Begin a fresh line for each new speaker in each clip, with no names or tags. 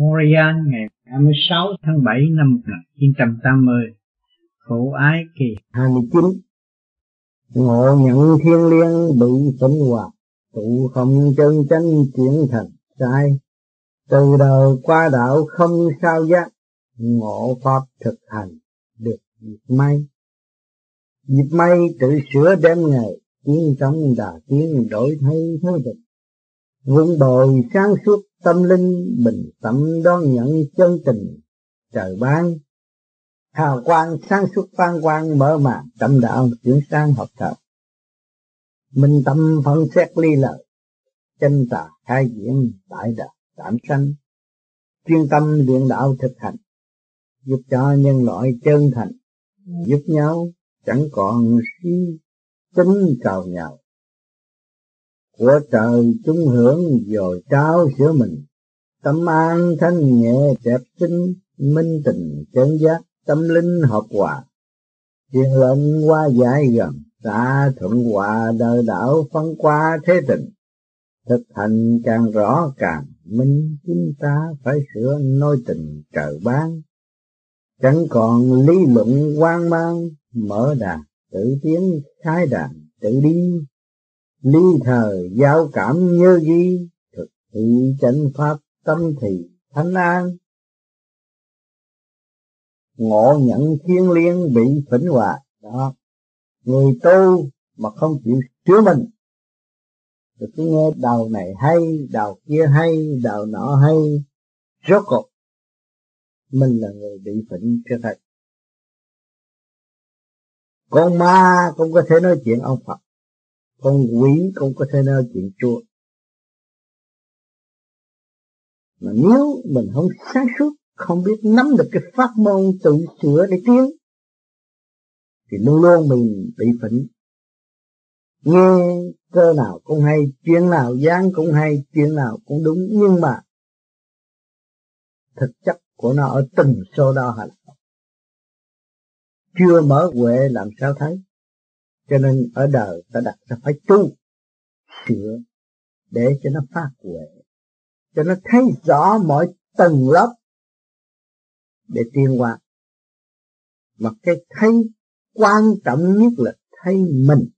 Montreal ngày 26 tháng 7 năm 1980 khổ ái kỳ.
29 Ngộ nhận thiên liêng bị tỉnh hòa, Tụ không chân chánh chuyển thành sai. Từ đời qua đạo không sao giác, Ngộ pháp thực hành được dịp may. Dịp may tự sửa đem ngày Tiến trong đà tiến đổi thay thế vật. Vững bồi sáng suốt tâm linh bình tâm đón nhận chân tình, trời ban. Hào quang sáng suốt phan quang mở màn, tâm đạo chuyển sang học tập. Minh tâm phân xét ly lợi, chân tà khai diễn đại đạo tạm sanh. Chuyên tâm luyện đạo thực hành, giúp cho nhân loại chân thành, giúp nhau chẳng còn suy tính cào nhào của trời chúng hưởng rồi trao sửa mình. Tâm an thanh nhẹ đẹp xinh minh tình chân giác, tâm linh hợp hòa. Chuyện lệnh qua giải gần, xa thuận hòa đời đạo phân qua thế tình. Thực hành càng rõ càng minh, chúng ta phải sửa nôi tình trời ban. Chẳng còn lý luận quan mang, mở đàn tự tiến, khai đàn, tự đi ly thờ giao cảm nhớ ghi, thực thị chánh pháp tâm thì thanh an. Ngộ nhận thiên liêng bị phỉnh hòa, đó. Người tu mà không chịu chứa mình. Rồi cứ nghe đầu này hay đầu kia hay đầu nọ hay, rốt cuộc, mình là người bị phỉnh trước hết. Con ma cũng có thể nói chuyện ông Phật con quỷ cũng có thể nói chuyện chua mà nếu mình không sáng suốt, không biết nắm được cái pháp môn tự sửa để tiến, thì luôn luôn mình bị phỉnh. Nghe cơ nào cũng hay, chuyện nào dáng cũng hay, chuyện nào cũng đúng, nhưng mà thực chất của nó ở từng số đó hay chưa mở huệ làm sao thấy? Cho nên ở đời ta đặt ra phải tu sửa để cho nó phát huệ, cho nó thấy rõ mọi tầng lớp để tiên qua mà cái thấy quan trọng nhất là thấy mình.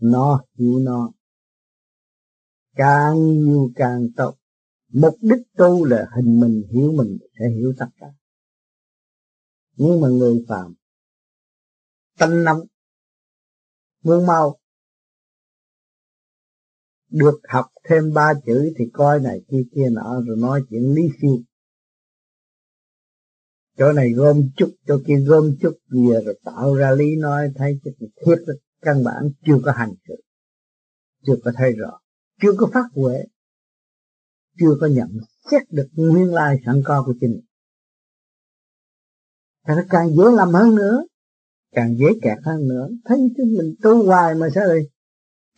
Nó hiểu nó. Càng nhiều càng tốt. Mục đích tu là hình mình, hiểu mình sẽ hiểu tất cả. Nhưng mà người phàm tánh nóng muốn mau. Được học thêm ba chữ thì coi này kia kia nọ rồi nói chuyện lý siêu. Chỗ này gom chút, chỗ kia gom chút về rồi tạo ra lý nói, thấy cái thiết căn bản chưa có hành sự, chưa có thấy rõ, chưa có phát huệ, chưa có nhận xét được nguyên lai sẵn có của chính. Thì nó càng dễ làm hơn nữa càng dễ kẹt hơn nữa. Thấy chứ, mình tu hoài mà sao lại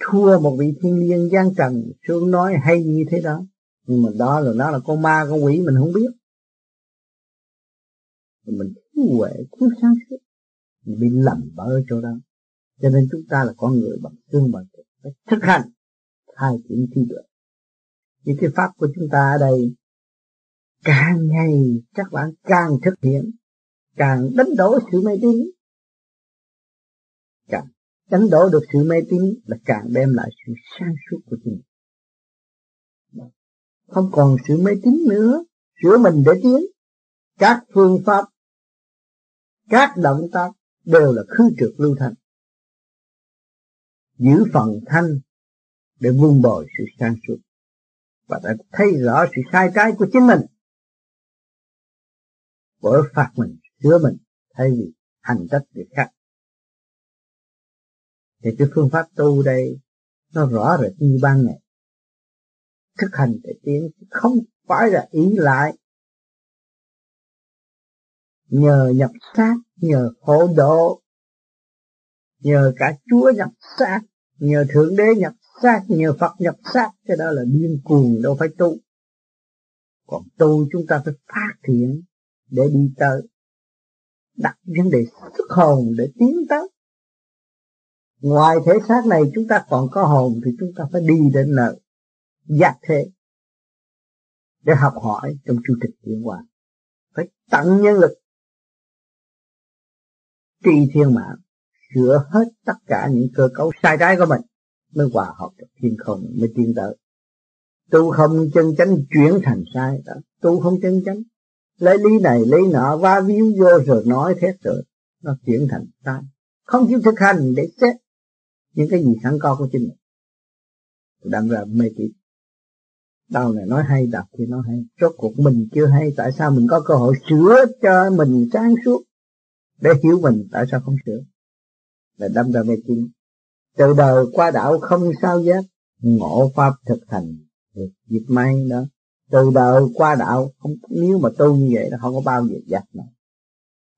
thua một vị thiên liên gian trần xuống nói hay như thế đó. Nhưng mà đó là đó là con ma, con quỷ mình không biết. Mình thiếu huệ, thiếu sáng suốt. Mình bị lầm ở chỗ đó. Cho nên chúng ta là con người bằng xương, bằng thịt, phải thực hành hai chuyện thi được như cái pháp của chúng ta ở đây, càng ngày các bạn càng thực hiện, càng đánh đổ sự mê tín càng đánh đổ được sự mê tín là càng đem lại sự sáng suốt của chính không còn sự mê tín nữa, sửa mình để tiến. Các phương pháp, các động tác đều là khứ trượt lưu thanh giữ phần thanh để vun bồi sự sáng suốt. Và đã thấy rõ sự sai trái của chính mình. Bởi phạt mình, sửa mình, thay vì hành trách việc khác thì cái phương pháp tu đây, nó rõ rệt như ban ngày. Thực hành để tiến không phải là ý lại. Nhờ nhập xác nhờ khổ độ, nhờ cả chúa nhập xác nhờ thượng đế nhập xác nhờ phật nhập xác cái đó là điên cuồng đâu phải tu. Còn tu chúng ta phải phát triển để đi tới. Đặt vấn đề xuất hồn để tiến tới ngoài thể xác này chúng ta còn có hồn thì chúng ta phải đi đến nơi giác thế để học hỏi trong chu trình tiến hóa phải tận nhân lực tri thiên mạng, sửa hết tất cả những cơ cấu sai trái của mình mới hòa hợp được thiên không mới tiến tới. Tu không chân chánh chuyển thành sai đó. Tu không chân chánh, lấy lý này lấy nọ va víu vô rồi nói thế rồi, nó chuyển thành sai. Không chịu thực hành để xét những cái gì sẵn có của chính mình. Đâm ra mê tín. Đâu này nói hay đọc thì nói hay. Rốt cuộc mình chưa hay, tại sao mình có cơ hội sửa cho mình sáng suốt để hiểu mình, tại sao không sửa? Là đâm ra mê tín. Từ đời qua đạo không sao giác, ngộ pháp thực hành được dịp may đó. Từ đời qua đạo không, nếu mà tu như vậy nó không có bao giờ giác nữa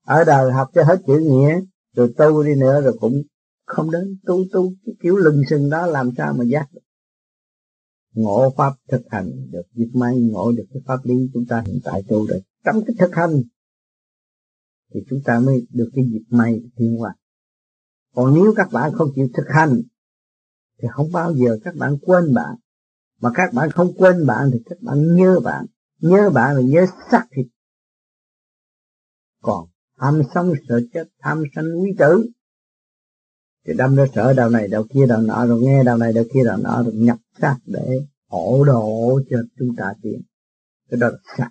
ở đời học cho hết chữ nghĩa, rồi tu đi nữa rồi cũng không đến tu tu cái kiểu lừng sừng đó làm sao mà giác được? Ngộ pháp thực hành được dịp may ngộ được cái pháp lý chúng ta hiện tại tu được. Trong cái thực hành, thì chúng ta mới được cái dịp may thiên hoa. Còn nếu các bạn không chịu thực hành, thì không bao giờ các bạn quên bạn. Mà các bạn không quên bạn thì các bạn nhớ bạn. Nhớ bạn là nhớ xác thịt. Còn tham sống sợ chết, tham sanh quý tử thì đâm ra sợ đầu này đầu kia đầu nọ rồi nghe đầu này đầu kia đầu nọ rồi nhập xác để hỗ độ cho chúng ta tiến cái đó là sát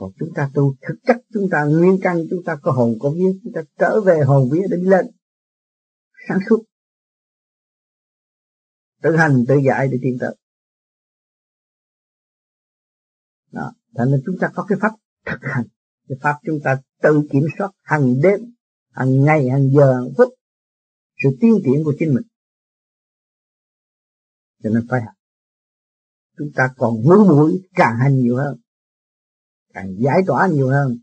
còn chúng ta tu thực chất, chúng ta nguyên căn, chúng ta có hồn có vía, chúng ta trở về hồn vía để đi lên. Sáng suốt. Tự hành, tự giải để tiến tới. Đó. Thành nên chúng ta có cái pháp thực hành. Cái pháp chúng ta tự kiểm soát hàng đêm hàng ngày hàng giờ hàng phút. Sự tiến triển của chính mình. Cho nên phải học. Chúng ta còn muốn mũi càng hành nhiều hơn. Càng giải tỏa nhiều hơn.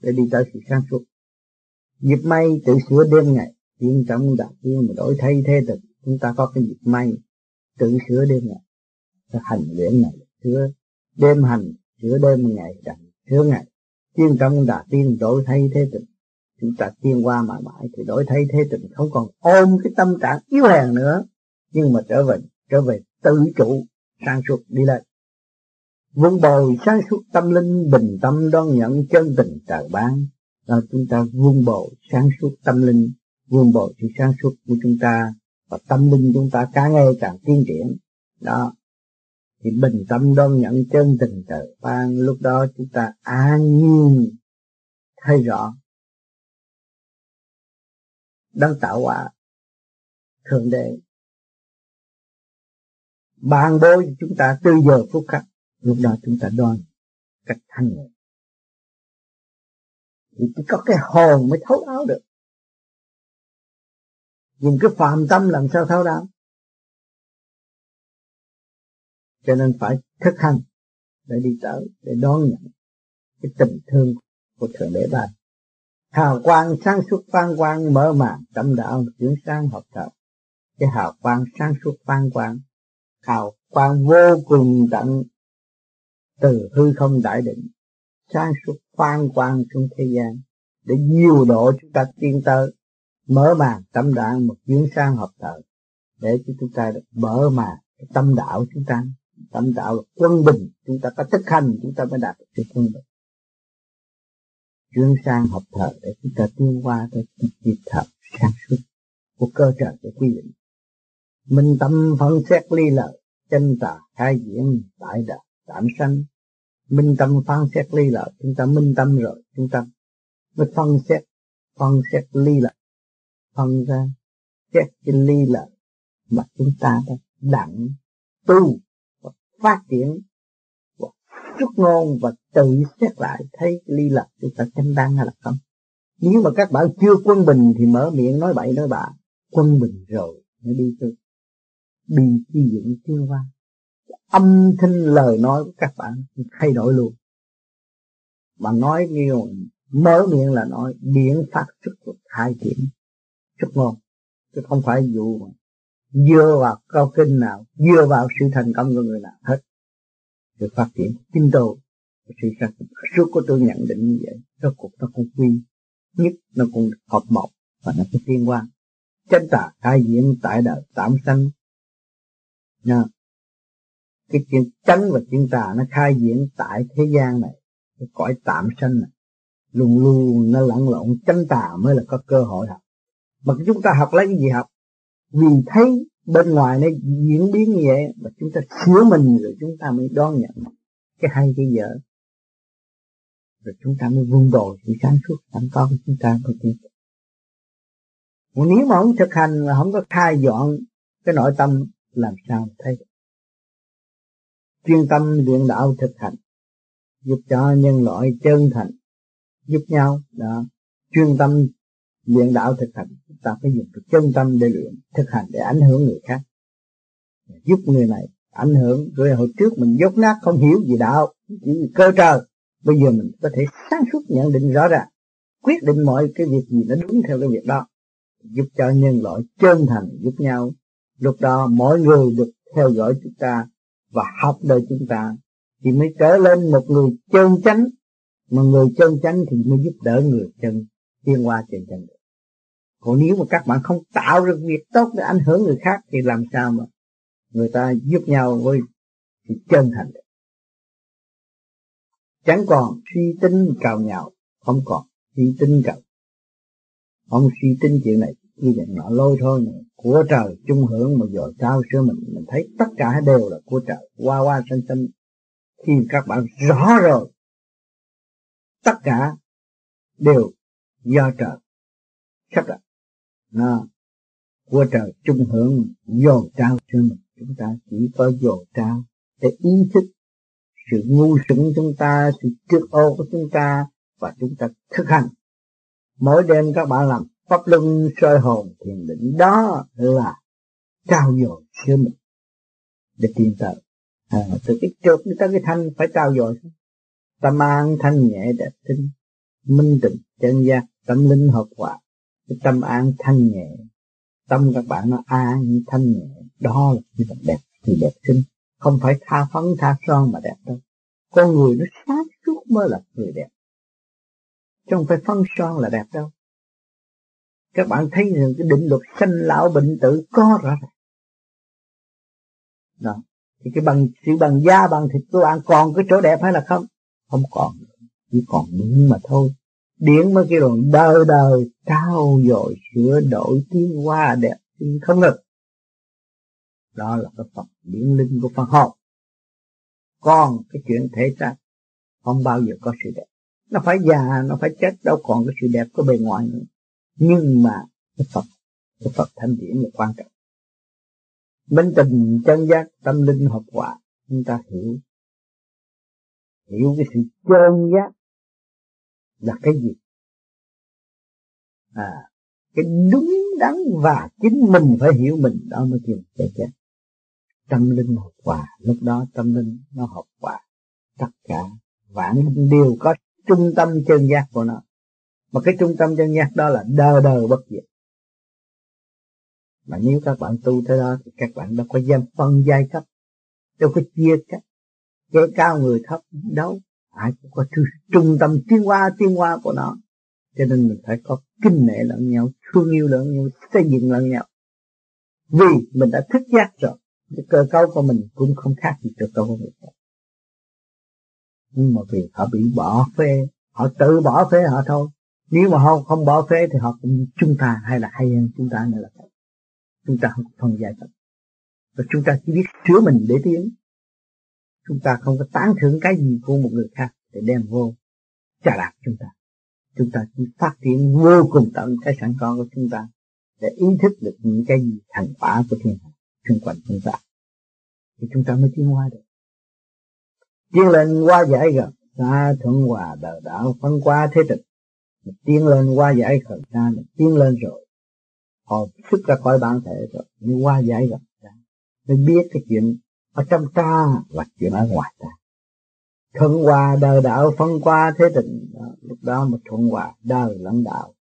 Để đi tới sự sáng suốt. Dịp may tự sửa đêm ngày. Tiên trong đạt tiên mà đổi thay thế thực chúng ta có cái dịp may tự sửa đêm ngày. Hành luyện ngày, sửa đêm hành, sửa đêm ngày đặng sửa ngày. Tiên trong đạt tiên đổi thay thế tình chúng ta tiên qua mãi mãi thì đổi thay thế tình không còn ôm cái tâm trạng yếu hèn nữa. Nhưng mà trở về trở về tự chủ, sáng suốt đi lên. Vun bồi sáng suốt tâm linh, bình tâm đón nhận chân tình trời ban là chúng ta vun bồi sáng suốt tâm linh, vun bồi sự sáng suốt của chúng ta. Và tâm linh chúng ta càng ngày càng tiến triển. Đó, thì bình tâm đón nhận chân tình trời ban lúc đó chúng ta an nhiên, thấy rõ đang tạo hóa thượng đế. Ban bố cho chúng ta từ giờ phút khắc, lúc đó chúng ta đoan cách thanh nhẹ. Thì chỉ có cái hồn mới thấu đáo được. Dùng cái phàm tâm làm sao thấu đáo. Cho nên phải thực hành để đi tới, để đón nhận cái tình thương của thượng đế ban hào quang sáng suốt phan quang, mở màn tâm đạo chuyển sang học tập. Cái hào quang sáng suốt phan quang, hào quang vô cùng tận từ hư không đại định, sáng suốt phan quang trong thế gian. Để nhiều độ chúng ta tiến tới, mở màn tâm đạo một chuyến sang học tập. Để cho chúng ta được mở màn tâm đạo chúng ta. Tâm đạo là quân bình, chúng ta có thực hành, chúng ta mới đạt được sự quân bình chuyên sang học thở để chúng ta tiến qua tới nhịp thở sáng suốt của cơ trời của quy định minh tâm phân xét ly lợi, chân tà, khai diễn đại đạo tạm sanh. Minh tâm phân xét ly lợi, chúng ta minh tâm rồi, chúng ta mới phân xét phân xét ly lợi. Phân ra xét cái ly lợi mà chúng ta đã đặng tu và phát triển và ngôn và tự xét lại thấy ly lập chúng ta chánh đáng hay là không? Nếu mà các bạn chưa quân bình thì mở miệng nói bậy nói bạ. Quân bình rồi mới đi tới. Bị chi dựng thiên qua âm thanh lời nói của các bạn thay đổi luôn. Mà nói nhiều, mở miệng là nói điện phát xuất của hai điểm chút ngôn. Chứ không phải vụ mà vào câu kinh nào dưa vào sự thành công của người nào hết sự phát triển kinh tôi sự sáng suốt của tôi nhận định như vậy. Rốt cuộc nó cũng quy nhất, nó cũng hợp một và nó cũng tiên quan chân tà khai diễn tại đời tạm sanh. Nha. Cái chuyện chánh và chuyện tà nó khai diễn tại thế gian này, cái cõi tạm sanh này. Luôn luôn nó lẫn lộn chân tà mới là có cơ hội học. Mà chúng ta học lấy cái gì học? Vì thấy bên ngoài nó diễn biến như vậy, mà chúng ta sửa mình rồi chúng ta mới đón nhận cái hay, cái dở. Rồi chúng ta mới vun bồi sự sáng suốt sẵn có của chúng ta có tiến còn nếu mà không thực hành mà không có khai dọn cái nội tâm, làm sao thấy? Chuyên tâm luyện đạo thực hành, giúp cho nhân loại chân thành, giúp nhau, đó. Chuyên tâm luyện đạo thực hành ta phải dùng cái chân tâm để luyện, thực hành để ảnh hưởng người khác. Giúp người này ảnh hưởng, rồi hồi trước mình dốt nát không hiểu gì đạo, chỉ cơ trời. Bây giờ mình có thể sáng suốt nhận định rõ ràng, quyết định mọi cái việc gì nó đúng theo cái việc đó, giúp cho nhân loại chân thành giúp nhau. Lúc đó mỗi người được theo dõi chúng ta và học đời chúng ta, thì mới trở lên một người chân chánh. Mà người chân chánh thì mới giúp đỡ người chân tiên qua chân chánh được còn nếu mà các bạn không tạo được việc tốt để ảnh hưởng người khác thì làm sao mà người ta giúp nhau với thì chân thành? Được chẳng còn suy tính cào nhạo không còn suy tính cào. Không suy tính chuyện này, như vậy nọ lôi thôi nữa. của trời chung hưởng mà giờ trao sữa mình mình thấy tất cả đều là của trời. Qua qua xanh xanh khi các bạn rõ rồi, tất cả đều do trời. Sắp đặt nó của trời trung hưởng dồn trao cho mình. Chúng ta chỉ có dồn trao để ý thức sự ngu sững chúng ta sự trước ô của chúng ta và chúng ta thực hành. Mỗi đêm các bạn làm pháp luân soi hồn thiền định đó là trao dồi sửa mình. Để tiến tới à, từ cái trượt tới cái thanh phải trao dồi. Ta an thanh nhẹ đẹp tinh minh tịnh chân giác tâm linh hợp hòa cái tâm an thanh nhẹ, tâm các bạn nó an thanh nhẹ, đó là cái vật đẹp, thì đẹp xinh không phải tha phấn, tha son mà đẹp đâu. Con người nó sáng suốt mới là người đẹp. Chứ không phải phân son là đẹp đâu. Các bạn thấy rằng cái định luật sanh lão bệnh tử có rõ ràng. Đó. Thì cái bằng, sự bằng da bằng thịt của bạn còn cái chỗ đẹp hay là không? Không còn. Chỉ còn miếng mà thôi điện mới cái đoạn đời đời trao dồi sửa đổi tiến hóa đẹp không ngực. Đó là cái phần điển linh của phần hồn còn cái chuyện thể xác, không bao giờ có sự đẹp. Nó phải già, nó phải chết, đâu còn cái sự đẹp của bề ngoài nữa. Nhưng mà cái Phật cái Phật thanh điển là quan trọng. Bên tình chân giác, tâm linh hợp hòa, chúng ta hiểu hiểu cái sự chân giác là cái gì? À cái đúng đắn và chính mình phải hiểu mình, đó mới kêu chết chết. Tâm linh học hòa, lúc đó tâm linh nó học hòa. Tất cả vạn linh đều có trung tâm chân giác của nó. Mà cái trung tâm chân giác đó là đờ đờ bất diệt. Mà nếu các bạn tu tới đó thì các bạn đâu có giam phân giai cấp, đâu có chia cách kẻ cao người thấp, đâu ai cũng có trung tâm tiến hóa tiến hóa của nó. Cho nên mình phải có kinh nệ lẫn nhau, thương yêu lẫn nhau, xây dựng lẫn nhau. Vì mình đã thức giác rồi cái cơ cấu của mình cũng không khác gì cơ cấu của người khác. Nhưng mà vì họ bị bỏ phê, họ tự bỏ phê họ thôi. Nếu mà họ không bỏ phê thì họ cũng chúng ta, hay là hay hơn chúng ta nữa là chúng ta không phân giải tập và chúng ta chỉ biết sửa mình để tiến chúng ta không có tán thưởng cái gì của một người khác để đem vô trả đạp chúng ta. Chúng ta chỉ phát triển vô cùng tận cái sẵn có của chúng ta để ý thức được những cái gì thành quả của thiên hạ xung quanh chúng ta. Thì chúng ta mới tiến hóa được. Tiến lên qua giải gần xa thuận hòa đời đạo phân qua thế tịch mình tiến lên qua giải khởi ra mình tiến lên rồi. Họ xuất ra khỏi bản thể rồi. Nhưng qua giải gặp ra mới biết cái chuyện ở trong ta và chuyện ở ngoài ta thuận hòa đời đạo phân qua thế tình. Đó, lúc đó mà thuận hòa đời lẫn đạo.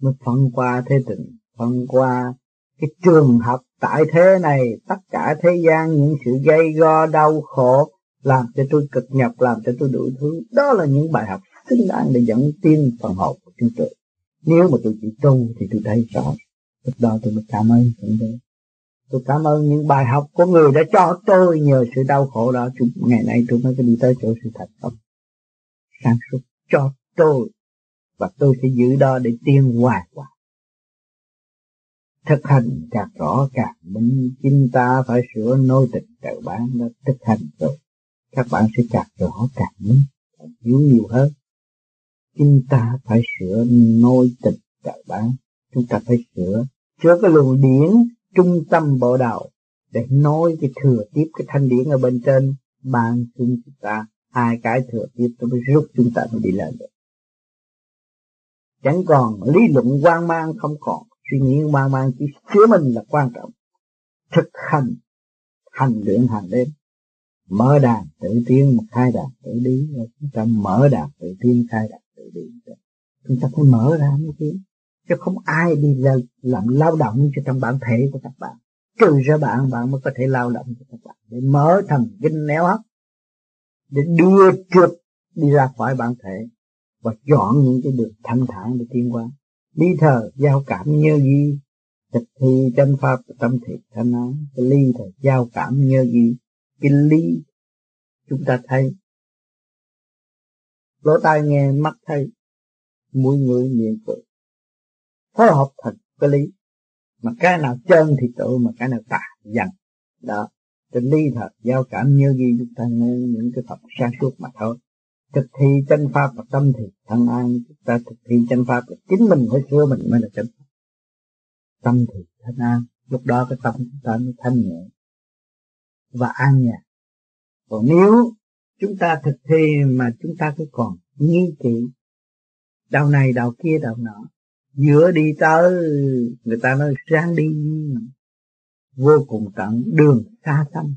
Mới phân qua thế tình phân qua cái trường học tại thế này tất cả thế gian những sự gây go đau khổ làm cho tôi cực nhọc làm cho tôi đủ thứ đó là những bài học xứng đáng để dẫn tiên phần hồn của chúng tôi. Nếu mà tôi chỉ tu thì tôi thấy rõ. Lúc đó tôi mới cảm ơn thượng đế tôi cảm ơn những bài học của người đã cho tôi nhờ sự đau khổ đó. Chúng ngày nay tôi mới có đi tới chỗ sự thật không? Sáng suốt, cho tôi và tôi sẽ giữ đó để tiên hoài hoài thực hành càng rõ càng minh chính ta phải sửa nôi tình tự bán đó thực hành rồi. Các bạn sẽ càng rõ càng minh càng hiểu nhiều hơn. Chúng ta phải sửa nôi tình tự bán chúng ta phải sửa chứa cái luồng điển trung tâm bộ đầu để nối cái thừa tiếp cái thanh điển ở bên trên, ban chúng ta, hai cái thừa tiếp nó mới rút chúng ta mới đi lên được. Chẳng còn lý luận quan mang không còn, suy nghĩ quan mang chỉ chứa mình là quan trọng. Thực hành hành luyện hàng đêm. Mở đàn tự tiến khai đàn tự đi chúng ta mở đàn tự tiến khai đàn tự đi. Chúng ta phải mở ra mới tiến chứ không ai đi làm lao động cho trong bản thể của các bạn. Trừ ra bạn bạn mới có thể lao động cho các bạn để mở thần kinh néo hấp, để đưa trượt đi ra khỏi bản thể và chọn những cái đường thanh thản để tiến qua đi thờ giao cảm như gì thực thi chân pháp tâm thiệt thanh án. Cái ly thờ giao cảm như gì cái ly chúng ta thấy. Lỗ tai nghe mắt thấy, mũi ngửi miệng cười phối hợp thật cái lý. Mà cái nào chân thì tự, mà cái nào tà, dần. Đó. Cái ly thật, giao cảm như gì chúng ta nghe những cái Phật sáng suốt mà thôi. Thực thi chân pháp và tâm thì thân an, chúng ta thực thi chân pháp là chính mình phải sửa mình mới là chân pháp. Tâm thì thân an, lúc đó cái tâm chúng ta mới thanh nhẹ và an nhàn còn nếu chúng ta thực thi mà chúng ta cứ còn nghi kỵ đạo này đạo kia đạo nọ giữa đi tới, người ta nói ráng đi. Vô cùng tận đường xa xăm.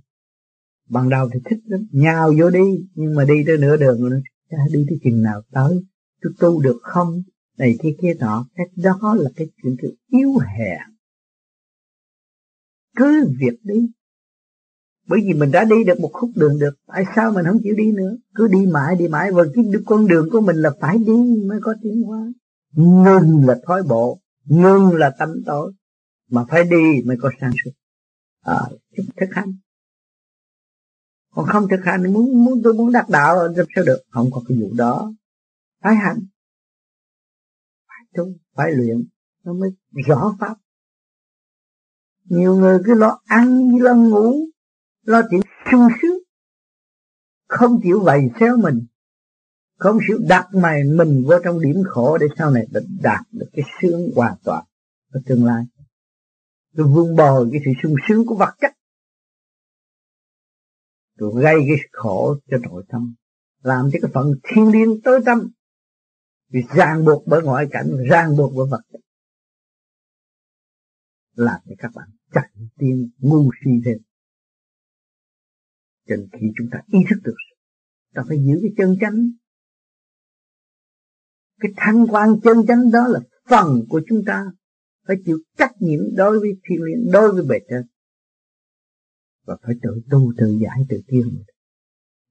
Ban đầu thì thích lắm, nhào vô đi, nhưng mà đi tới nửa đường rồi ta đi tới chừng nào tới. Tôi tu được không? Này kia kia nọ, cái đó là cái chuyện kiểu yếu hèn cứ việc đi. Bởi vì mình đã đi được một khúc đường được, tại sao mình không chịu đi nữa? Cứ đi mãi đi mãi và cái con đường của mình là phải đi mới có tiến hóa ngừng là thói bộ ngừng là tâm tối. Mà phải đi mới có sáng suốt. À, thực hành còn không thực hành muốn muốn tôi muốn đắc đạo làm sao được? Không có cái vụ đó. Phải hành phải tu phải luyện. Nó mới rõ pháp. Nhiều người cứ lo ăn lo ngủ lo chuyện sung sướng. Không chịu vầy xéo mình không chịu đặt mày mình vô trong điểm khổ để sau này đạt được cái sướng hoàn toàn ở tương lai. Tôi vương bồi cái sự sung sướng của vật chất. Tôi gây cái khổ cho nội tâm, làm cho cái phần thiên liêng tối tâm vì ràng buộc bởi ngoại cảnh, ràng buộc bởi vật chất. Làm cho các bạn chạy tiên, ngu si thêm. Cho nên khi chúng ta ý thức được, ta phải giữ cái chân chánh cái thanh quan chân chánh đó là phần của chúng ta. Phải chịu trách nhiệm đối với thiên liên, đối với bề trên. Và phải tự tu, tự giải, tự tiên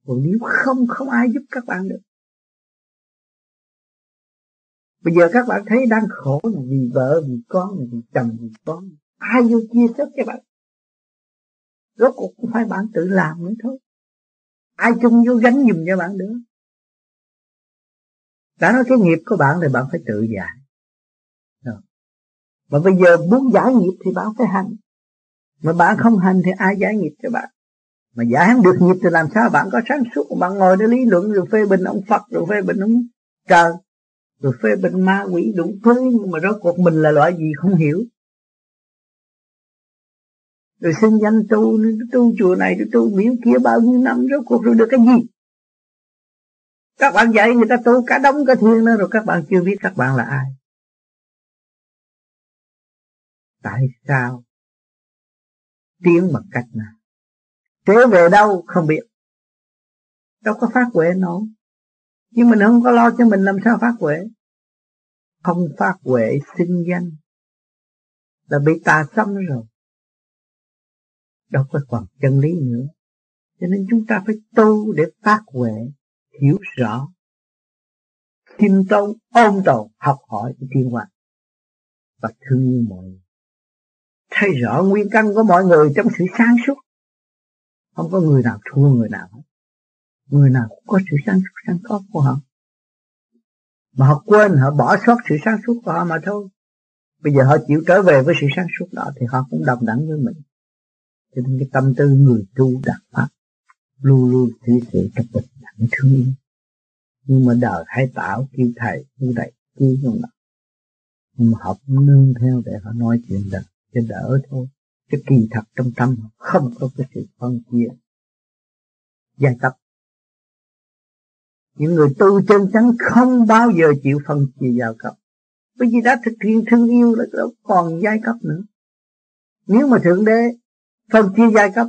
còn nếu không không ai giúp các bạn được. Bây giờ các bạn thấy đang khổ là vì vợ, vì con, vì chồng, vì con. Ai vô chia sớt các bạn? Rốt cuộc cũng phải bạn tự làm nữa thôi. Ai chung vô gánh giùm cho bạn được đã nói cái nghiệp của bạn thì bạn phải tự giải. Mà bây giờ muốn giải nghiệp thì bạn phải hành. Mà bạn không hành thì ai giải nghiệp cho bạn? Mà giải không được nghiệp thì làm sao? Bạn có sáng suốt, bạn ngồi để lý luận, rồi phê bình ông Phật, rồi phê bình ông trời, rồi phê bình ma quỷ đủ thứ nhưng mà rốt cuộc mình là loại gì không hiểu. Rồi xin danh tu tu chùa này tu miếu kia bao nhiêu năm, rốt cuộc rồi được cái gì? Các bạn dạy người ta tu, cả đống cả thiên nữa rồi các bạn chưa biết các bạn là ai. Tại sao? Tiến bằng cách nào? Trở về đâu không biết. Đâu có phát huệ nổi. Nhưng mình không có lo cho mình, làm sao phát huệ? Không phát huệ sinh danh. Là bị tà xâm rồi. Đâu có còn chân lý nữa. Cho nên chúng ta phải tu để phát huệ hiểu rõ. Khiêm tốn ôm tồn học hỏi của thiên hoàng. Và thương yêu mọi người. Thấy rõ nguyên căn của mọi người trong sự sáng suốt. Không có người nào thua người nào hết. Người nào cũng có sự sáng suốt, sáng có của họ. Mà họ quên, họ bỏ sót sự sáng suốt của họ mà thôi. Bây giờ họ chịu trở về với sự sáng suốt đó thì họ cũng đồng đẳng với mình. Cho nên cái tâm tư người tu đạt pháp luôn luôn thi sự trong bình đẳng thương. Yêu nhưng mà đời hay tạo kêu thầy kêu thầy kêu không nào nhưng mà họ cũng nương theo để họ nói chuyện đời cho đỡ thôi. Chứ kỳ thật trong tâm không có cái sự phân chia. Giai cấp. Những người tu chân chắn không bao giờ chịu phân chia giai cấp. Bởi vì đã thực hiện thương yêu là đâu còn giai cấp nữa. Nếu mà thượng đế phân chia giai cấp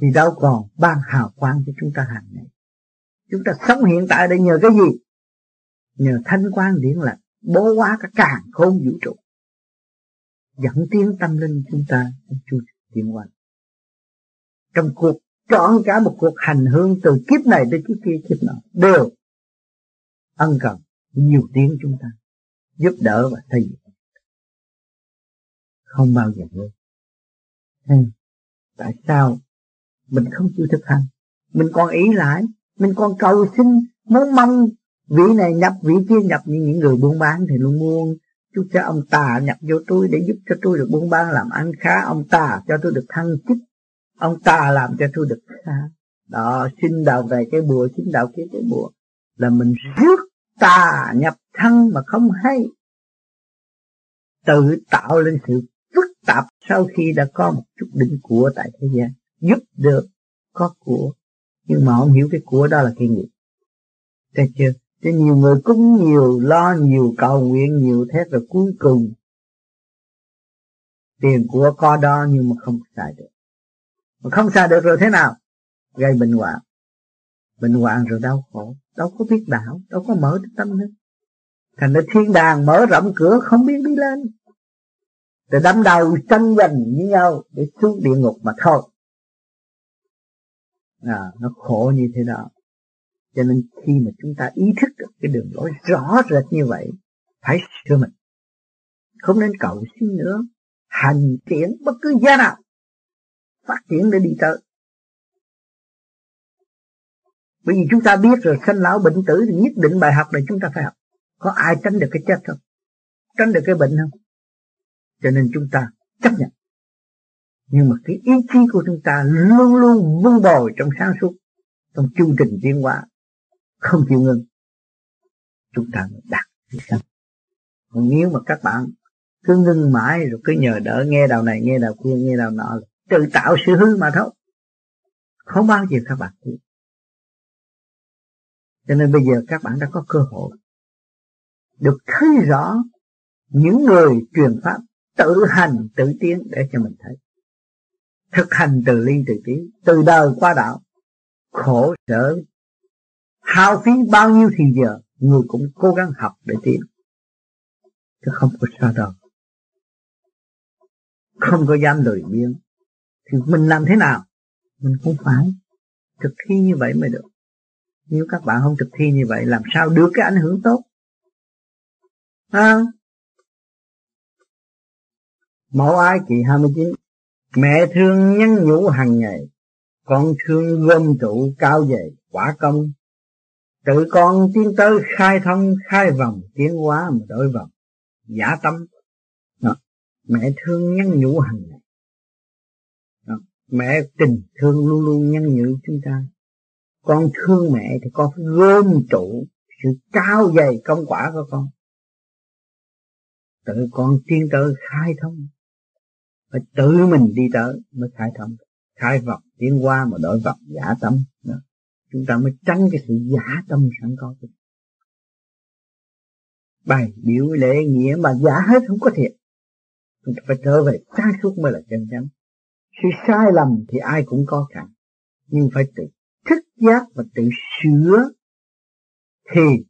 thì đâu còn ban hào quang cho chúng ta hàng ngày. Chúng ta sống hiện tại để nhờ cái gì? Nhờ thanh quan điển lạnh bố quá cả càng khôn vũ trụ. Dẫn tiến tâm linh chúng ta trong chu tiến hoàn trong cuộc, trọn cả một cuộc hành hương từ kiếp này đến kiếp kia, kiếp nọ, đều ân cần nhiều tiếng chúng ta, giúp đỡ và xây dựng. Không bao giờ quên. Tại sao mình không chịu thực hành. Mình còn ý lại. Mình còn cầu xin, muốn mong vị này nhập, vị kia nhập. Như những người buôn bán thì luôn muốn chú cho ông tà nhập vô tôi để giúp cho tôi được buôn bán, làm ăn khá. Ông tà cho tôi được thăng chức. Ông tà làm cho tôi được khá. Đó, xin đạo về cái bùa, xin đạo kia cái bùa. Là mình rước tà nhập thân mà không hay. Tự tạo lên sự phức tạp sau khi đã có một chút đỉnh của tại thế gian giúp được có của. Nhưng mà không hiểu cái của đó là cái nghiệp thấy chưa? Cho nhiều người cúng nhiều, lo nhiều, cầu nguyện nhiều, thế rồi cuối cùng tiền của có đó nhưng mà không xài được. Mà không xài được rồi thế nào? Gây bệnh hoạn. Bệnh hoạn rồi đau khổ. Đâu có biết đạo đâu có mở được tâm nữa. Thành ra thiên đàng mở rộng cửa không biết đi lên. Rồi đâm đầu tranh giành với nhau, để xuống địa ngục mà thôi à, nó khổ như thế đó cho nên khi mà chúng ta ý thức được cái đường lối rõ rệt như vậy phải sửa mình. Không nên cầu xin nữa. Hành triển bất cứ gia nào. Phát triển để đi tới. Bởi vì chúng ta biết rồi sinh lão bệnh tử thì nhất định bài học này chúng ta phải học. Có ai tránh được cái chết không? Tránh được cái bệnh không? Cho nên chúng ta chấp nhận nhưng mà cái ý chí của chúng ta luôn luôn vun bồi trong sáng suốt, trong chương trình tiến hóa, không chịu ngừng. Chúng ta mới đạt được xong còn nếu mà các bạn cứ ngưng mãi rồi cứ nhờ đỡ nghe đạo này, nghe đạo kia, nghe đạo nọ, tự tạo sự hư mà thôi. Không bao giờ các bạn chịu cho nên bây giờ các bạn đã có cơ hội được thấy rõ những người truyền pháp tự hành, tự tiến để cho mình thấy thực hành từ ly từ trí từ đời qua đạo, khổ sở. Hao phí bao nhiêu thì giờ, người cũng cố gắng học để tiến. Chứ không có sao đâu không có dám lười biếng. Thì mình làm thế nào? Mình cũng phải thực thi như vậy mới được. Nếu các bạn không thực thi như vậy, làm sao được cái ảnh hưởng tốt? À. Mẫu ai kỳ 29 Mẹ thương nhắn nhủ hàng ngày, Con thương gom trụ cao dày quả công Tự con tiến tới khai thông, khai vòng, tiến hóa mà đổi vòng Giả tâm Đó. Mẹ thương nhắn nhủ hàng ngày Đó. Mẹ tình thương luôn luôn nhắn nhủ chúng ta Con thương mẹ thì con phải gom trụ Sự cao dày công quả của con Tự con tiến tới khai thông phải tự mình đi tới mới khai thông. Khai vọng, tiến qua mà đổi vọng, giả tâm. Đó. Chúng ta mới tránh cái sự giả tâm sẵn có. Của Bài biểu lễ nghĩa mà giả hết không có thiệt. Chúng ta phải trở về sáng suốt mới là chân chánh. Sự sai lầm thì ai cũng có cả. Nhưng phải tự thức giác và tự sửa Thì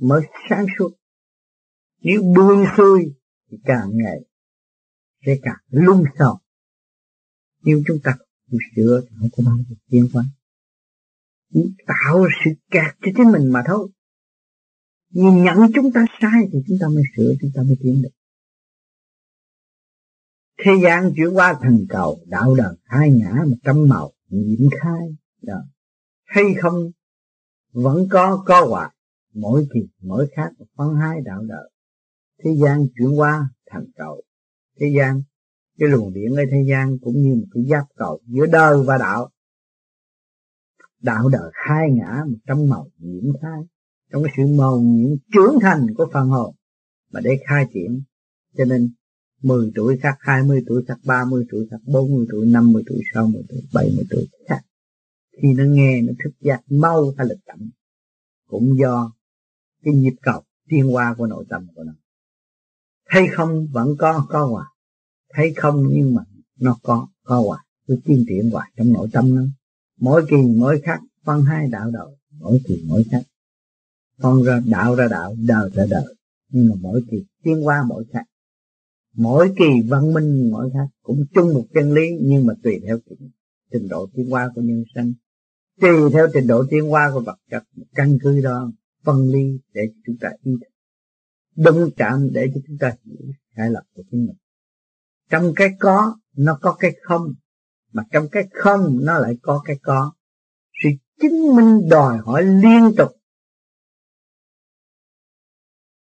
mới sáng suốt. Nếu buông xuôi thì càng ngày sẽ càng lung sầu. Nhưng chúng ta không sửa thì không có bao giờ tiến hóa. Tạo sự kẹt cho chính mình mà thôi. Nhìn nhận chúng ta sai thì chúng ta mới sửa, chúng ta mới tiến được. Thế gian chuyển qua thành cầu, đạo đời hai ngã một trăm màu nhiễm khai đó. hay không, vẫn có có hoài. Mỗi kỳ, mỗi khác, phân hai đạo đời. Thế gian chuyển qua thành cầu thế gian, cái luồng điện ở thế gian cũng như một cái giáp cầu giữa đời và đạo. Đạo đời khai ngã một trăm màu nhiễm khai trong cái sự màu nhiễm trưởng thành của phần hồn mà để khai triển. Cho nên 10 tuổi khác 20 tuổi khác 30 tuổi khác 40 tuổi 50 tuổi 60 tuổi 70 tuổi khác, khi nó nghe nó thức giác mau hay là chậm cũng do cái nhịp cầu tiên hoa của nội tâm của nó thấy không vẫn có có hoài. Thấy không nhưng mà nó có có hoài. Cứ tiến triển hoài trong nội tâm nó. Mỗi kỳ mỗi khác phân hai đạo đầu mỗi kỳ mỗi khác phân ra đạo ra đạo đời ra đời. Nhưng mà mỗi kỳ tiến qua mỗi khác mỗi kỳ văn minh mỗi khác cũng chung một chân lý nhưng mà tùy theo trình, trình độ tiến hóa của nhân sinh tùy theo trình độ tiến hóa của vật chất căn cứ đó phân ly để chúng ta ý thức đụng chạm để cho chúng ta hiểu sai lập của chính mình. Trong cái có, nó có cái không, mà trong cái không, nó lại có cái có. Sự chứng minh đòi hỏi liên tục.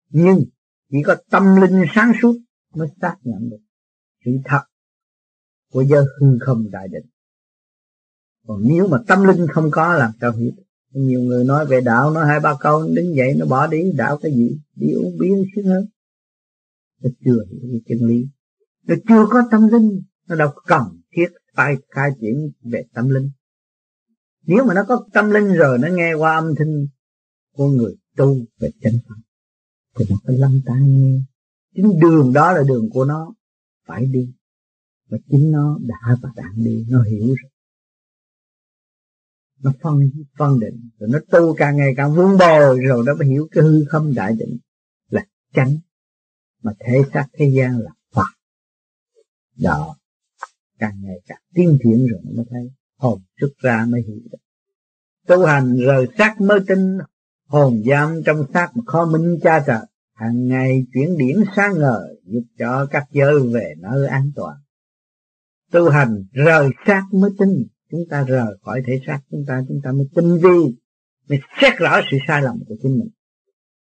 Nhưng chỉ có tâm linh sáng suốt mới xác nhận được sự thật của giới hư không đại định. Còn nếu mà tâm linh không có, làm sao hiểu nhiều người nói về đạo, nói hai ba câu, đứng dậy nó bỏ đi. Đạo cái gì? Đi uống bia sướng hơn nó chưa hiểu cái chân lý. Nó chưa có tâm linh. Nó đâu cần thiết phải khai triển về tâm linh. Nếu mà nó có tâm linh rồi, nó nghe qua âm thanh của người tu về chân pháp thì nó phải lắng tai nghe. Chính đường đó là đường của nó. Phải đi. Và chính nó đã và đang đi. Nó hiểu rồi nó phân phân định. Rồi nó tu càng ngày càng vun bồi, rồi nó mới hiểu cái hư không đại định là chánh. Mà thể xác thế gian là Phật. Đó. Càng ngày càng tiến thiện rồi nó mới thấy hồn xuất ra mới hiểu được. Tu hành rời xác mới tin, hồn giam trong xác mà khó minh cha trời hàng ngày chuyển điểm sáng ngời, giúp cho các giới về nơi an toàn. Tu hành rời xác mới tin chúng ta rời khỏi thể xác, chúng ta chúng ta mới tinh vi, mới xét rõ sự sai lầm của chính mình.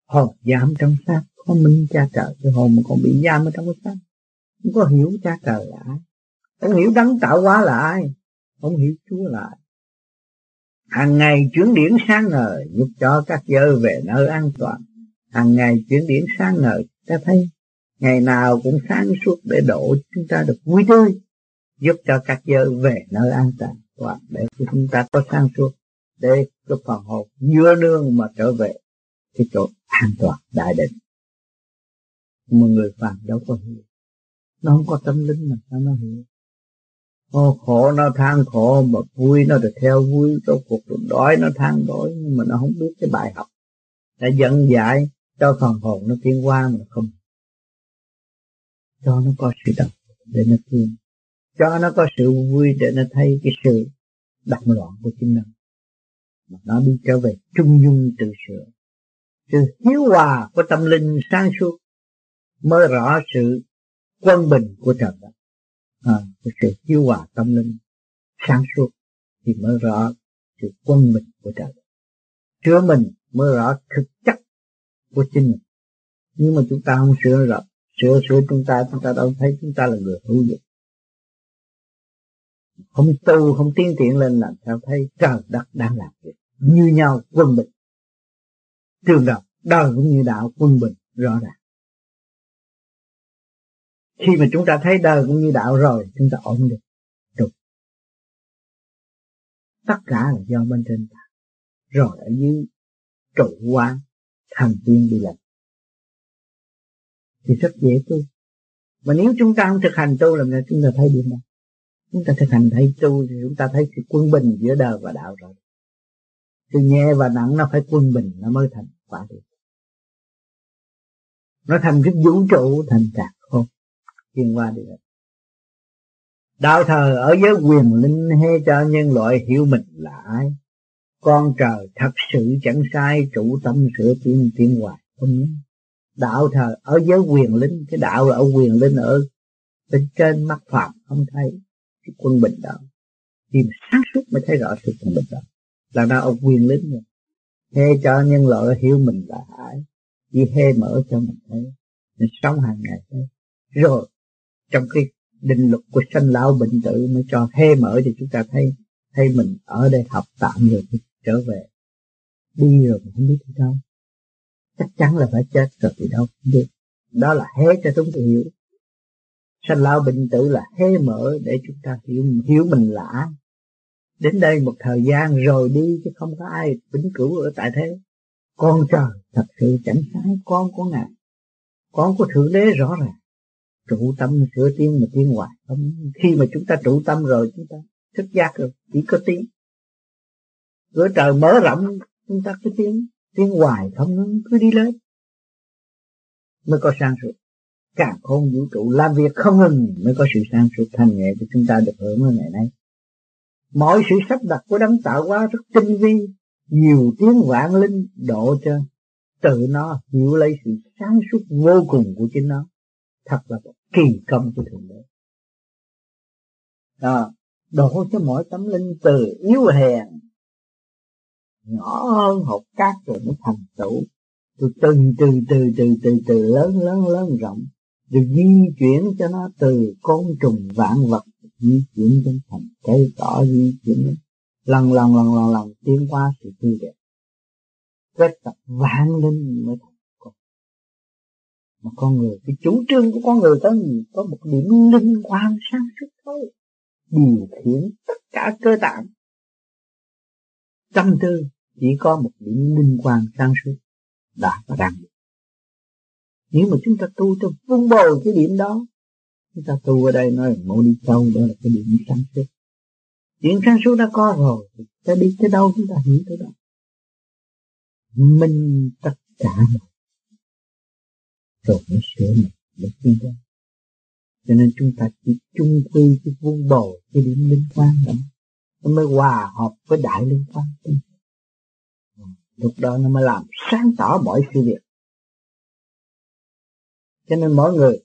Hồn giam trong xác, có minh cha trời, cái hồn mà còn bị giam ở trong cái xác. Không có hiểu cha trời là ai. Không hiểu đấng tạo hóa là ai. Không hiểu chúa là ai. Hàng ngày chuyển điển sáng ngời, giúp cho các giới về nơi an toàn. Hàng ngày chuyển điển sáng ngời, ta thấy ngày nào cũng sáng suốt để độ chúng ta được vui tươi, giúp cho các giới về nơi an toàn và để cho chúng ta có sáng suốt để cái phần hồn vừa nương mà trở về cái chỗ an toàn đại định. Mà người phàm đâu có hiểu. Nó không có tâm linh mà sao nó hiểu? Ô, khổ nó than khổ mà vui nó được theo vui rốt cuộc đói nó than đói nhưng mà nó không biết cái bài học. Đã dẫn dạy cho phần hồn nó tiến qua mà không. Cho nó có sự động để nó tiến cho nó có sự vui để nó thấy cái sự đập loạn của chính nó. Mà nó đi trở về trung dung tự sửa. Sự hiếu hòa của tâm linh sáng suốt mới rõ sự quân bình của trời đất. À, sự hiếu hòa tâm linh sáng suốt thì mới rõ sự quân bình của trời đất. Chứa mình mới rõ thực chất của chính mình. Nhưng mà chúng ta không sửa rõ sửa sửa chúng ta chúng ta đâu thấy chúng ta là người hữu dụng không tu không tiến triển lên làm sao thấy trời đất đang làm việc, như nhau quân bình. Trường đạo đời cũng như đạo quân bình, rõ ràng. Khi mà chúng ta thấy đời cũng như đạo rồi, chúng ta ổn định được. Tất cả là do bên trên ta, rồi ở dưới trụ quán, thành tiên đi lệnh thì rất dễ tu. Mà nếu chúng ta không thực hành tu, làm sao chúng ta thấy điểm không chúng ta thực hành thấy tu thì chúng ta thấy sự quân bình giữa đời và đạo rồi. Sự nhẹ và nặng nó phải quân bình nó mới thành quả được. Nó thành cái vũ trụ, thành trạc không? Thiên qua được đạo thờ ở giới quyền linh hay cho nhân loại hiểu mình là ai? Con trời thật sự chẳng sai chủ tâm sửa tiên tiên hoài không? Đạo thờ ở giới quyền linh, cái đạo là ở quyền linh ở bên trên mắt phạm không thấy cái quân bình đó thì sáng suốt mới thấy rõ sự quân bình đó là ra ông quyền lính rồi. Hê cho nhân loại hiểu mình là ai. Chỉ hê mở cho mình thấy. Mình sống hàng ngày thấy. Rồi, trong cái định luật của sanh lão bệnh tử mới cho hê mở thì chúng ta thấy thấy mình ở đây học tạm rồi thì trở về. Đi rồi không biết đi đâu. Chắc chắn là phải chết rồi thì đâu không biết. Đó là hé cho chúng ta hiểu sanh lão bệnh tử là hé mở để chúng ta hiểu hiểu mình là đến đây một thời gian rồi đi chứ không có ai vĩnh cửu ở tại thế. Con trời, thật sự chẳng sáng con của ngài. Con của thượng đế rõ ràng. Trụ tâm sửa tiên mà tiên hoài không. Khi mà chúng ta trụ tâm rồi, chúng ta thức giác rồi, chỉ có tiếng. Cửa trời mở rộng, chúng ta cứ tiếng. Tiếng hoài không, cứ đi lên. Mới có sang suốt càng không vũ trụ làm việc không ngừng mới có sự sáng suốt thanh nhẹ của chúng ta được hưởng ở ngày nay. Mọi sự sắp đặt của đấng tạo hóa rất tinh vi, nhiều tiếng vạn linh độ cho tự nó hiểu lấy sự sáng suốt vô cùng của chính nó. Thật là một kỳ công của thượng đế. Đó đổ cho mỗi tấm linh từ yếu hèn, nhỏ hơn hột cát rồi mới thành tựu. Từ từ từ từ từ từ lớn lớn lớn, rộng được di chuyển cho nó từ côn trùng vạn vật, di chuyển đến thành cây cỏ, di chuyển lần lần lần lần lần, tiến qua sự tươi đẹp. Quét tập vạn linh mới thành con mà con người, cái chủ trương của con người có gì có một điểm linh quan sáng suốt thôi. Điều khiển tất cả cơ tạng. Tâm tư chỉ có một điểm linh quan sáng suốt. Đã và đang nếu mà chúng ta tu cho vun bồi cái điểm đó, chúng ta tu ở đây nói là đi sâu đó là cái điểm sáng suốt. Điểm sáng suốt đã có rồi thì ta đi tới đâu chúng ta hiểu tới đó. Minh tất cả rồi rồi mới sửa mình để chúng ta cho nên chúng ta chỉ chung quy cái vun bồi, cái điểm linh quan đó, nó mới hòa hợp với đại linh quan lúc đó nó mới làm sáng tỏ mọi sự việc cho nên mỗi người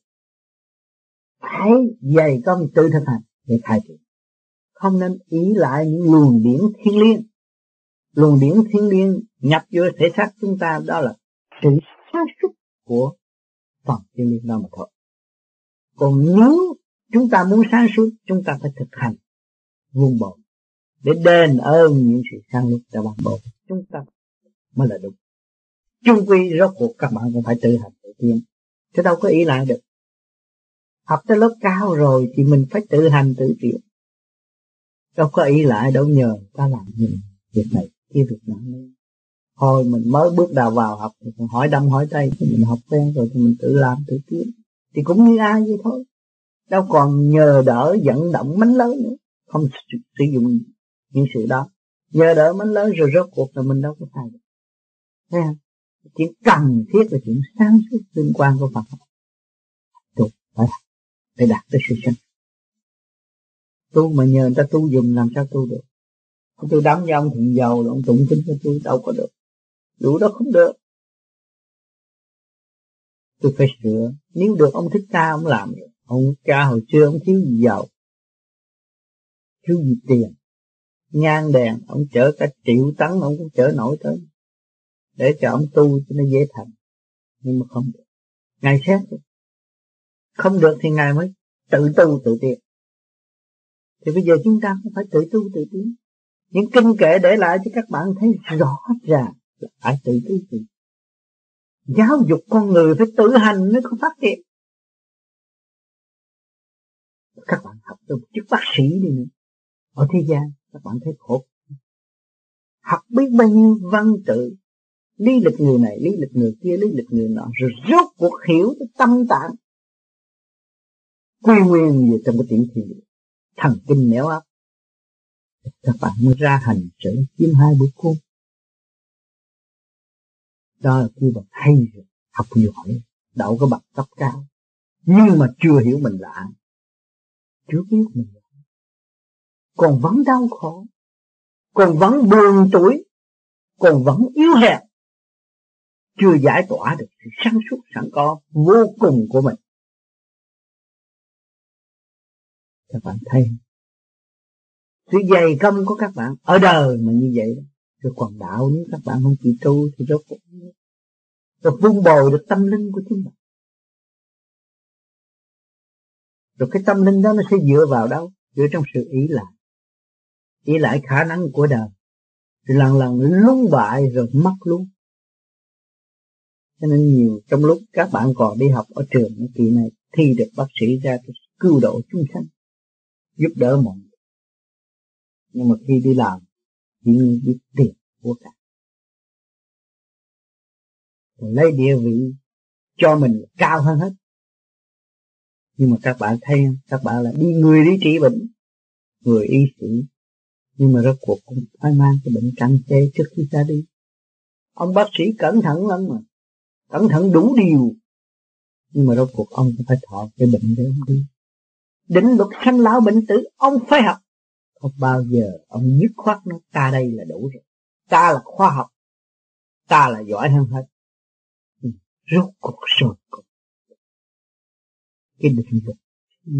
phải dày công tự thực hành để khai triển. Không nên ý lại những luồng điển thiên liêng. Luồng điển thiên liêng nhập vô thể xác chúng ta, đó là sự sáng suốt của phần thiên liêng đó mà thôi. Còn nếu chúng ta muốn sáng suốt, chúng ta phải thực hành vuông bồi để đền ơn những sự sáng suốt đã ban bố. Chúng ta mới là đúng. Chung quy rốt cuộc các bạn cũng phải tự hành tự tiến chứ đâu có ý lại được. Học tới lớp cao rồi thì mình phải tự hành tự chịu đâu có ý lại đâu, nhờ ta làm gì việc này kia việc nọ thôi, mình mới bước đầu vào học thì còn hỏi đâm hỏi tay thì mình học quen rồi thì mình tự làm tự kiếm. Thì cũng như ai vậy thôi. Đâu còn nhờ đỡ vận động mánh lớn nữa. Không sử dụng những sự đó. Nhờ đỡ mánh lớn rồi rốt cuộc là mình đâu có thay được. Thấy không? Chuyện cần thiết là chuyện sáng suốt liên quan của Phật tu phải để đạt tới sự sinh tu mà nhờ người ta tu dùng làm sao tu được? Tôi đắm với ông thượng giàu ông tụng kinh cho tôi, đâu có được. Đủ đó không được. Tôi phải sửa. Nếu được, ông thích ca ông làm được. Ông cha hồi xưa ông thiếu gì giàu? Thiếu gì tiền? Nhang đèn, ông chở cả triệu tấn, ông cũng chở nổi tới để cho ông tu cho nó dễ thành. Nhưng mà không được. Ngài xét không được thì ngài mới tự tu tự tiến. Thì bây giờ chúng ta cũng phải tự tu tự tiến. Những kinh kệ để lại cho các bạn thấy rõ ràng là phải tự tu tự giáo dục con người phải tự hành mới có phát triển các bạn học được chức bác sĩ đi nữa. Ở thế gian, các bạn thấy khổ. Học biết bao nhiêu văn tự lý lịch người này, lý lịch người kia, lý lịch người nọ, rồi rốt cuộc hiểu cái tâm tạng. Quy nguyên về trong cái tiểu thiên địa thần kinh néo áp. Các bạn mới ra hành trở chiếm hai bữa cơm. Đó là khi bạn hay rồi, học giỏi, đậu có bậc cấp cao. Nhưng mà chưa hiểu mình là ai. Chưa biết mình là ai. Còn vẫn đau khổ, còn vẫn buồn tuổi, còn vẫn yếu hèn chưa giải tỏa được sự sáng suốt sẵn có vô cùng của mình. Các bạn thấy, sự dày công của các bạn ở đời mà như vậy, rồi còn đạo nếu các bạn không chịu tu thì đâu cũng rồi vun bồi được tâm linh của chúng bạn. Rồi cái tâm linh đó nó sẽ dựa vào đâu? Dựa trong sự ý lại. Ý lại khả năng của đời. Rồi lần lần lung bại rồi mất luôn cho nên nhiều, trong lúc các bạn còn đi học ở trường kỳ này, thi được bác sĩ ra cứu độ chúng sanh, giúp đỡ mọi người. Nhưng mà khi đi làm, chỉ biết tiền của cả. Lấy địa vị cho mình cao hơn hết. Nhưng mà các bạn thấy các bạn là đi người đi trị bệnh, người y sĩ. Nhưng mà rốt cuộc cũng phải mang cái bệnh căn xê trước khi ra đi. Ông bác sĩ cẩn thận lắm mà cẩn thận đủ điều. Nhưng mà rốt cuộc ông cũng phải thọ cái bệnh để ông đi định luật sanh lão bệnh tử, ông phải học. Không bao giờ ông dứt khoát nó ta đây là đủ rồi. Ta là khoa học. Ta là giỏi hơn hết. Ừ, rốt cuộc rồi. Cái định luật ừ,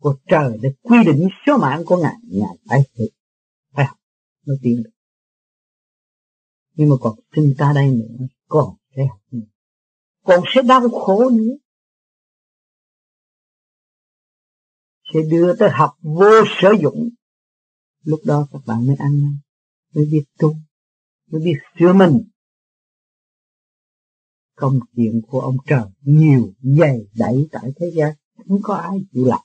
của trời để quy định số mạng của ngài. Ngài phải hiểu, phải học nó tiến được. Nhưng mà còn sinh ta đây nữa còn sẽ còn sẽ đau khổ nữa. Sẽ đưa tới học vô sử dụng. Lúc đó các bạn mới ăn năn, mới biết tu, mới biết sửa mình. Công chuyện của ông trời nhiều dày đẩy tại thế gian, không có ai chịu làm.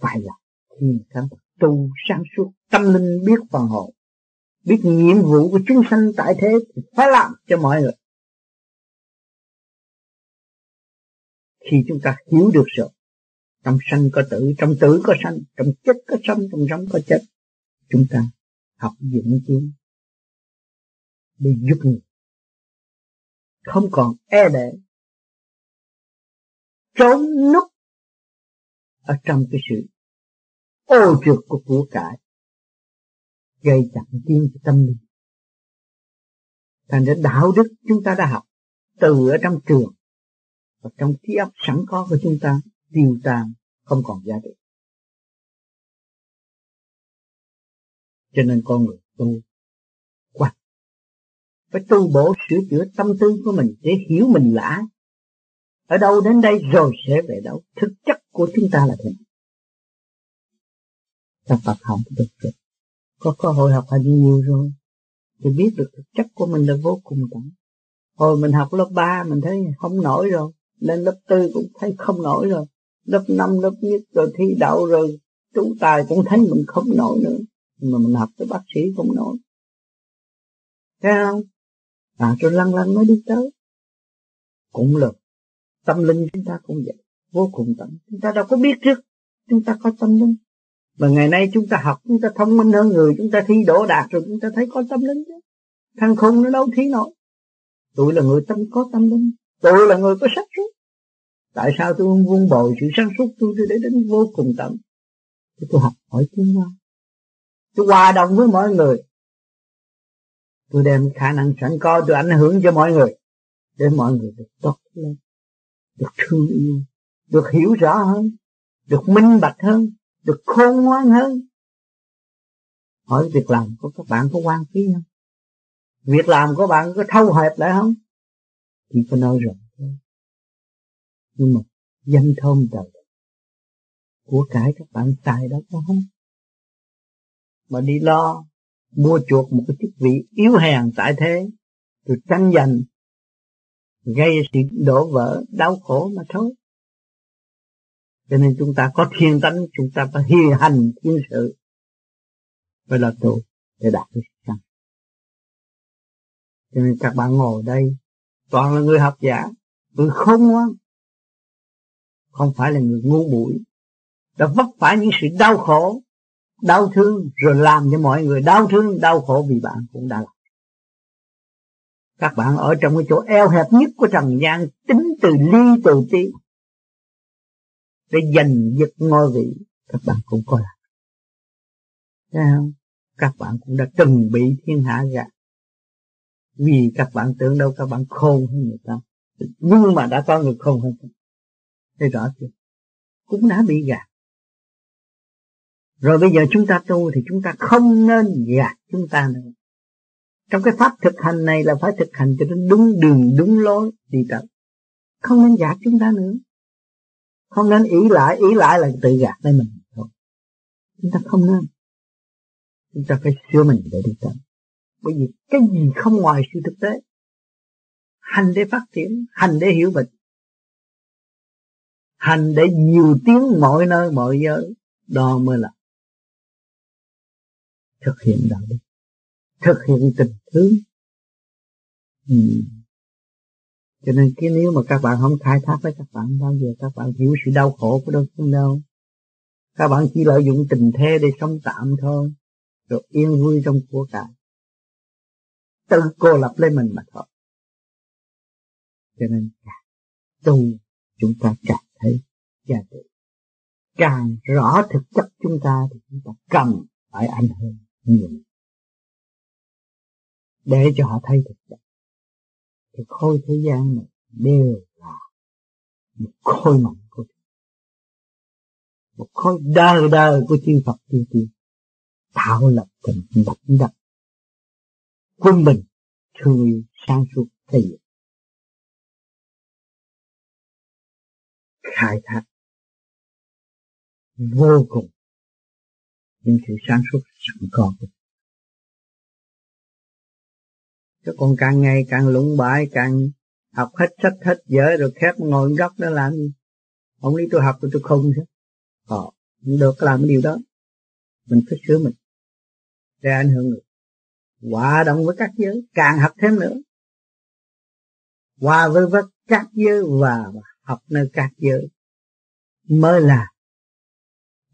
Phải là khi các tu sáng suốt, tâm linh biết phần hồn biết nhiệm vụ của chúng sanh tại thế thì phải làm cho mọi người. Khi chúng ta hiểu được rồi, trong sanh có tử, trong tử có sanh, trong chết có sanh trong sống có chết, chúng ta học dụng chi để giúp người. Không còn e lệ trốn núp ở trong cái sự ô trượt của của cải gây chặn tiên cho tâm linh. Thành ra đạo đức chúng ta đã học từ ở trong trường và trong trí óc sẵn có của chúng ta, tiêu tan, không còn giá trị. Cho nên con người tu quạch phải tu bổ sửa chữa tâm tư của mình để hiểu mình là ở đâu đến đây rồi sẽ về đâu. Thực chất của chúng ta là thế nào các Phật học được rồi có cơ hội học hành nhiều rồi. Thì biết được thực chất của mình là vô cùng tận hồi mình học lớp 3 mình thấy không nổi rồi. Lên lớp tư cũng thấy không nổi rồi. Lớp năm, lớp nhất rồi thi đậu rồi. Trú tài cũng thấy mình không nổi nữa. Mà mình học tới bác sĩ không nổi. Thấy không? À rồi lăn lăn mới đi tới. Cũng là tâm linh chúng ta cũng vậy. Vô cùng tận. Chúng ta đâu có biết trước. Chúng ta có tâm linh mà ngày nay chúng ta học chúng ta thông minh hơn người chúng ta thi đỗ đạt rồi chúng ta thấy có tâm linh chứ. Thằng khùng nó đâu thi nổi. Tôi là người tâm có tâm linh. Tôi là người có sắc suốt. Tại sao tôi không vun bồi sự sáng suốt tôi để đến vô cùng tận? Tôi, tôi học hỏi tiếng qua tôi hòa đồng với mọi người. Tôi đem khả năng sẵn có tôi ảnh hưởng cho mọi người. Để mọi người được tốt lên được thương yêu được hiểu rõ hơn được minh bạch hơn được khôn ngoan hơn. Hỏi việc làm của các bạn có quan phí không? Việc làm của bạn có thâu hẹp lại không? Chỉ có nói rồi. Thôi nhưng mà danh thơm trời của cải các bạn xài đó có không? Mà đi lo, mua chuộc một cái chức vị yếu hèn tại thế, rồi tranh giành, gây sự đổ vỡ, đau khổ mà thôi cho nên chúng ta có thiên tánh, chúng ta phải hi hành thiên sự. Phải là tu để đạt được sự cho nên các bạn ngồi đây, toàn là người học giả, người không ngoan. Không phải là người ngu muội. Đã vấp phải những sự đau khổ, đau thương, rồi làm cho mọi người đau thương, đau khổ vì bạn cũng đã làm. Các bạn ở trong cái chỗ eo hẹp nhất của trần gian, tính từ ly từ tí để giành giật ngôi vị các bạn cũng có làm. Thấy không? Các bạn cũng đã từng bị thiên hạ gạt. Vì các bạn tưởng đâu các bạn khôn hơn người ta. Nhưng mà đã có người khôn hơn. Thấy rõ chưa? Cũng đã bị gạt. Rồi bây giờ chúng ta tu thì chúng ta không nên gạt chúng ta nữa. Trong cái pháp thực hành này là phải thực hành cho nó đúng đường, đúng lối đi tới không nên gạt chúng ta nữa không nên ý lại ý lại là tự gạt lấy mình. Thôi chúng ta không nên. Chúng ta phải sửa mình để đi tới. Bởi vì cái gì không ngoài sự thực tế? Hành để phát triển, hành để hiểu mình hành để nhiều tiếng mọi nơi, mọi giới, đó mới là thực hiện đạo đức. Thực hiện tình thương. Ừ cho nên cái nếu mà các bạn không khai thác với các bạn, bao giờ các bạn hiểu sự đau khổ của đâu không? Đâu các bạn chỉ lợi dụng tình thế để sống tạm thôi, rồi yên vui trong của cải. Tự cô lập lên mình mà thôi. Cho nên càng tu, chúng ta càng thấy giá trị. Càng rõ thực chất chúng ta thì chúng ta cần phải ảnh hưởng nhiều. Để cho họ thấy thực chất cái khối thế gian này đều là một khối mạnh của Chúa. một khối đời đời của chư Phật chư tiên tạo lập thành đất đất quân bình, thương yêu, sáng suốt thể diện khai thác vô cùng những sự sáng suốt sẵn có của các còn càng ngày càng lũng bại, càng học hết sách hết dở rồi khép ngồi góc đó làm gì? Ông lý tôi học tôi không chứ. Ờ, không được làm cái điều đó. Mình phải sửa mình. Để ảnh hưởng người. Hòa đồng với các giới, càng học thêm nữa. Hòa với, với các giới và học nơi các giới mới là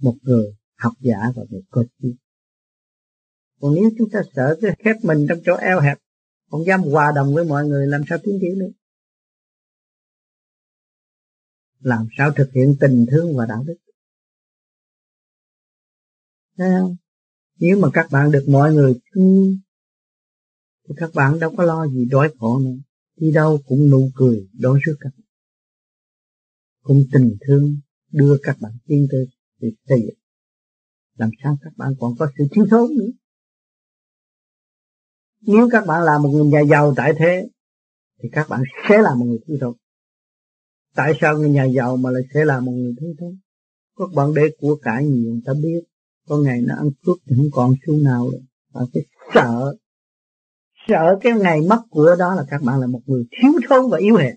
một người học giả và một cơ trí. Còn nếu chúng ta sợ cái khép mình trong chỗ eo hẹp, không dám hòa đồng với mọi người, làm sao tiến triển được? Làm sao thực hiện tình thương và đạo đức? Thấy không? Nếu mà các bạn được mọi người thương, thì các bạn đâu có lo gì đói khổ nữa. Đi đâu cũng nụ cười đối với các bạn. Cũng tình thương đưa các bạn tiến tới việc xây dựng. Làm sao các bạn còn có sự thiếu thốn nữa? Nếu các bạn là một người nhà giàu tại thế thì các bạn sẽ là một người thiếu thốn. Tại sao người nhà giàu mà lại sẽ là một người thiếu thốn? Các bạn để của cải nhiều người ta biết. Có ngày nó ăn cướp thì không còn xu nào rồi Bạn phải sợ. Sợ cái ngày mất của đó là các bạn là một người thiếu thốn và yếu hèn.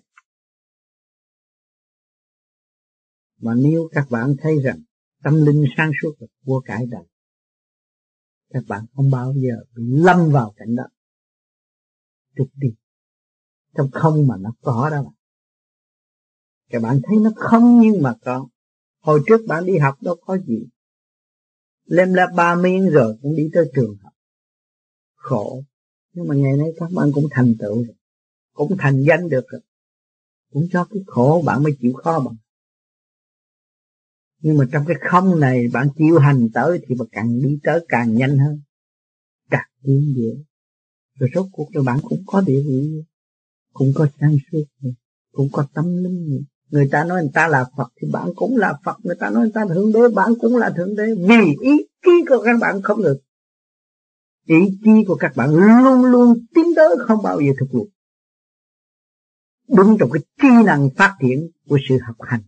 Mà nếu các bạn thấy rằng tâm linh sáng suốt là của cải đời, các bạn không bao giờ bị lâm vào cảnh đó. Trục đi. Trong không mà nó có đó bạn, Các bạn thấy nó không nhưng mà có. Hồi trước bạn đi học đâu có gì. Lem la ba miếng rồi cũng đi tới trường học. Khổ. Nhưng mà ngày nay các bạn cũng thành tựu rồi. Cũng thành danh được rồi. Cũng cho cái khổ bạn mới chịu khó bằng nhưng mà trong cái không này bạn chịu hành tới thì bạn càng đi tới càng nhanh hơn. Càng tiến dễ. Rồi rốt cuộc rồi bạn cũng có địa vị, cũng có sáng suốt cũng có tâm linh người ta nói người ta là Phật thì bạn cũng là Phật, người ta nói người ta là thượng đế, bạn cũng là thượng đế. Vì ý chí của các bạn không được. Ý chí của các bạn luôn luôn tiến tới không bao giờ thực lục đúng trong cái chi năng phát triển của sự học hành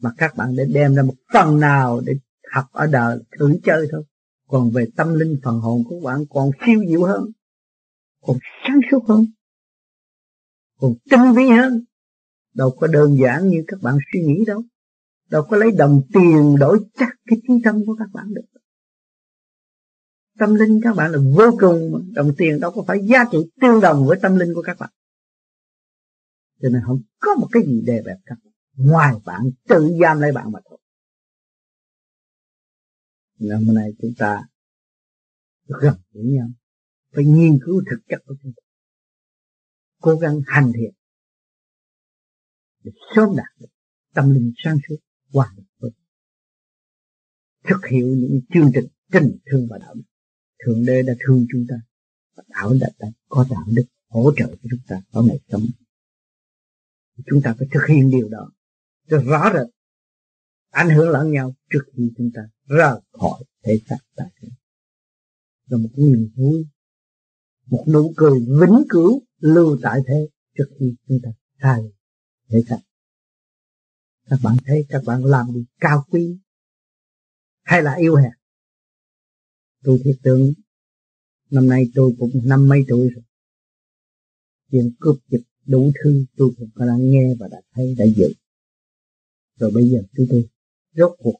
mà các bạn để đem ra một phần nào để học ở đời, thử chơi thôi. Còn về tâm linh, phần hồn của bạn còn siêu diệu hơn, còn sáng suốt hơn, còn tinh vi hơn. Đâu có đơn giản như các bạn suy nghĩ đâu. Đâu có lấy đồng tiền đổi chắc cái trí tâm của các bạn được. Tâm linh các bạn là vô cùng mà. đồng tiền đâu có phải giá trị tương đồng với tâm linh của các bạn. Cho nên không có một cái gì đè bẹp các bạn ngoài bạn tự giam lấy bạn mà thôi. Nên hôm nay chúng ta gần với nhau. Phải nghiên cứu thực chất của chúng ta. Cố gắng hành thiện. Để sớm đạt được tâm linh sáng suốt hòa hợp thực hiện những chương trình tình thương và đạo đức. Thượng đế đã thương chúng ta. Và đạo đã, đã có đạo đức hỗ trợ cho chúng ta ở ngày sống. Chúng ta phải thực hiện điều đó cho rõ rệt ảnh hưởng lẫn nhau trước khi chúng ta ra khỏi thể xác tại thế rồi một niềm vui, một nụ cười vĩnh cửu lưu tại thế trước khi chúng ta thay thể xác. Các bạn thấy, các bạn làm đi cao quý hay là yêu hèn? Tôi thiết tưởng, năm nay tôi cũng năm mấy tuổi rồi. Chuyện cướp giật đủ thứ tôi cũng đã nghe và đã thấy, đã dự rồi bây giờ chúng tôi rốt cuộc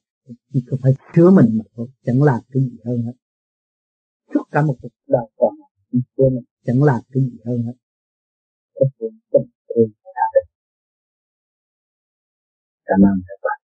chỉ có phải chứa mình mà thôi chẳng làm cái gì hơn hết. Suốt cả một cuộc đời còn chứa mình, chẳng làm cái gì hơn hết. Cảm ơn các bạn